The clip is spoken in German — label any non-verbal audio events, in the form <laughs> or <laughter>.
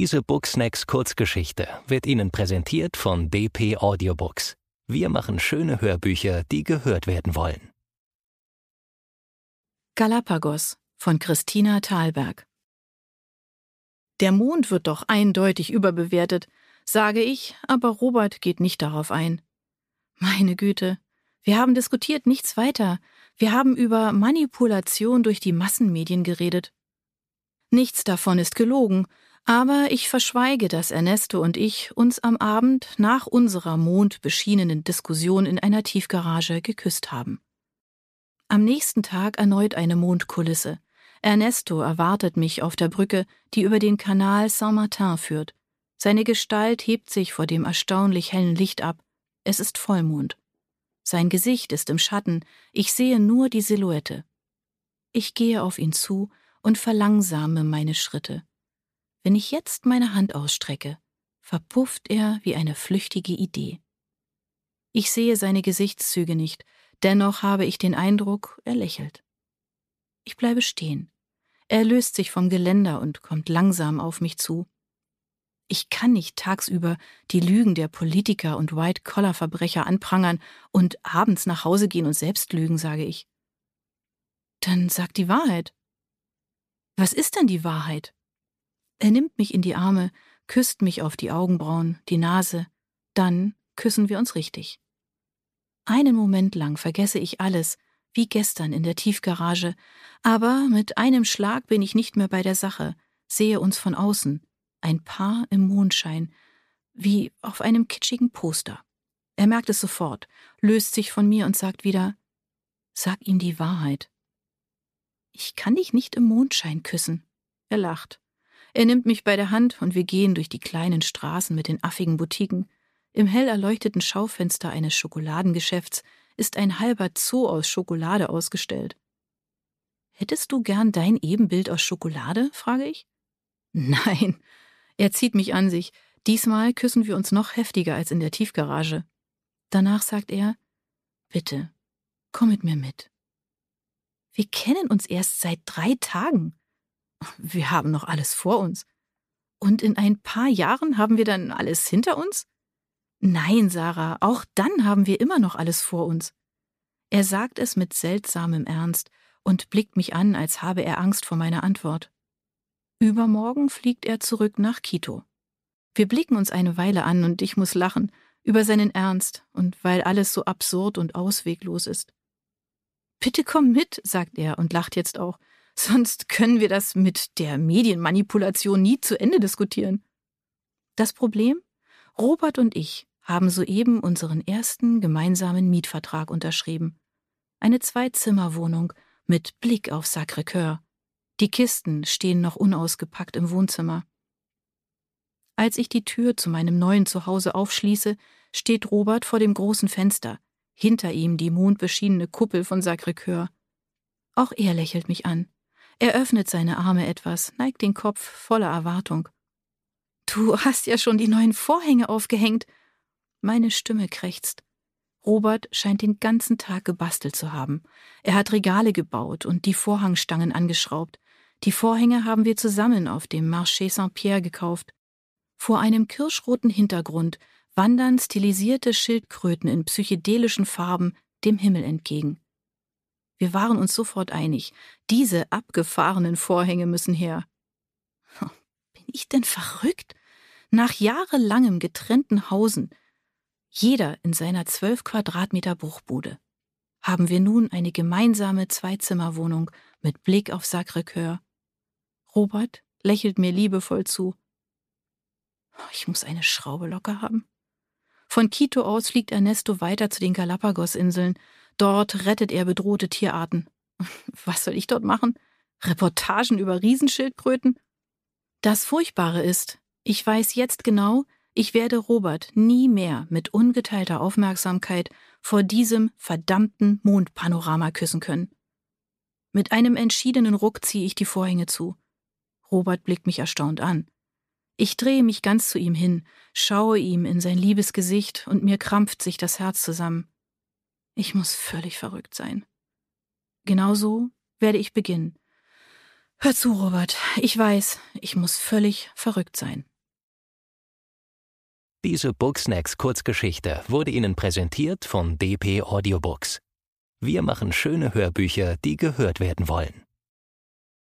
Diese Booksnacks Kurzgeschichte wird Ihnen präsentiert von DP Audiobooks. Wir machen schöne Hörbücher, die gehört werden wollen. Galapagos von Christina Thalberg Der Mond wird doch eindeutig überbewertet, sage ich, aber Robert geht nicht darauf ein. Meine Güte, wir haben diskutiert nichts weiter. Wir haben über Manipulation durch die Massenmedien geredet. Nichts davon ist gelogen, aber ich verschweige, dass Ernesto und ich uns am Abend nach unserer mondbeschienenen Diskussion in einer Tiefgarage geküsst haben. Am nächsten Tag erneut eine Mondkulisse. Ernesto erwartet mich auf der Brücke, die über den Kanal Saint-Martin führt. Seine Gestalt hebt sich vor dem erstaunlich hellen Licht ab. Es ist Vollmond. Sein Gesicht ist im Schatten, ich sehe nur die Silhouette. Ich gehe auf ihn zu und verlangsame meine Schritte. Wenn ich jetzt meine Hand ausstrecke, verpufft er wie eine flüchtige Idee. Ich sehe seine Gesichtszüge nicht, dennoch habe ich den Eindruck, er lächelt. Ich bleibe stehen. Er löst sich vom Geländer und kommt langsam auf mich zu. Ich kann nicht tagsüber die Lügen der Politiker und White-Collar-Verbrecher anprangern und abends nach Hause gehen und selbst lügen, sage ich. Dann sag die Wahrheit. Was ist denn die Wahrheit? Er nimmt mich in die Arme, küsst mich auf die Augenbrauen, die Nase, dann küssen wir uns richtig. Einen Moment lang vergesse ich alles, wie gestern in der Tiefgarage, aber mit einem Schlag bin ich nicht mehr bei der Sache, sehe uns von außen, ein Paar im Mondschein, wie auf einem kitschigen Poster. Er merkt es sofort, löst sich von mir und sagt wieder Sag ihm die Wahrheit. Ich kann dich nicht im Mondschein küssen. Er lacht. Er nimmt mich bei der Hand und wir gehen durch die kleinen Straßen mit den affigen Boutiquen. Im hell erleuchteten Schaufenster eines Schokoladengeschäfts ist ein halber Zoo aus Schokolade ausgestellt. Hättest du gern dein Ebenbild aus Schokolade? frage ich. Nein. Er zieht mich an sich. Diesmal küssen wir uns noch heftiger als in der Tiefgarage. Danach sagt er Bitte, komm mit mir mit. Wir kennen uns erst seit drei Tagen. Wir haben noch alles vor uns. Und in ein paar Jahren haben wir dann alles hinter uns? Nein, Sarah, auch dann haben wir immer noch alles vor uns. Er sagt es mit seltsamem Ernst und blickt mich an, als habe er Angst vor meiner Antwort. Übermorgen fliegt er zurück nach Quito. Wir blicken uns eine Weile an und ich muss lachen über seinen Ernst und weil alles so absurd und ausweglos ist. Bitte komm mit, sagt er und lacht jetzt auch. Sonst können wir das mit der Medienmanipulation nie zu Ende diskutieren. Das Problem? Robert und ich haben soeben unseren ersten gemeinsamen Mietvertrag unterschrieben. Eine Zwei-Zimmer-Wohnung mit Blick auf Sacré-Cœur. Die Kisten stehen noch unausgepackt im Wohnzimmer. Als ich die Tür zu meinem neuen Zuhause aufschließe, steht Robert vor dem großen Fenster, hinter ihm die mondbeschienene Kuppel von Sacré-Cœur. Auch er lächelt mich an. Er öffnet seine Arme etwas, neigt den Kopf voller Erwartung. Du hast ja schon die neuen Vorhänge aufgehängt. Meine Stimme krächzt. Robert scheint den ganzen Tag gebastelt zu haben. Er hat Regale gebaut und die Vorhangstangen angeschraubt. Die Vorhänge haben wir zusammen auf dem Marché Saint-Pierre gekauft. Vor einem kirschroten Hintergrund wandern stilisierte Schildkröten in psychedelischen Farben dem Himmel entgegen. Wir waren uns sofort einig, diese abgefahrenen Vorhänge müssen her. Bin ich denn verrückt? Nach jahrelangem getrennten Hausen, jeder in seiner zwölf Quadratmeter Bruchbude, haben wir nun eine gemeinsame Zweizimmerwohnung mit Blick auf Sacré-Cœur. Robert lächelt mir liebevoll zu. Ich muss eine Schraube locker haben. Von Quito aus fliegt Ernesto weiter zu den Galapagos-Inseln. Dort rettet er bedrohte Tierarten. <laughs> Was soll ich dort machen? Reportagen über Riesenschildkröten? Das Furchtbare ist, ich weiß jetzt genau, ich werde Robert nie mehr mit ungeteilter Aufmerksamkeit vor diesem verdammten Mondpanorama küssen können. Mit einem entschiedenen Ruck ziehe ich die Vorhänge zu. Robert blickt mich erstaunt an. Ich drehe mich ganz zu ihm hin, schaue ihm in sein liebes Gesicht und mir krampft sich das Herz zusammen. Ich muss völlig verrückt sein. Genauso werde ich beginnen. Hör zu, Robert, ich weiß, ich muss völlig verrückt sein. Diese Booksnacks Kurzgeschichte wurde Ihnen präsentiert von DP Audiobooks. Wir machen schöne Hörbücher, die gehört werden wollen.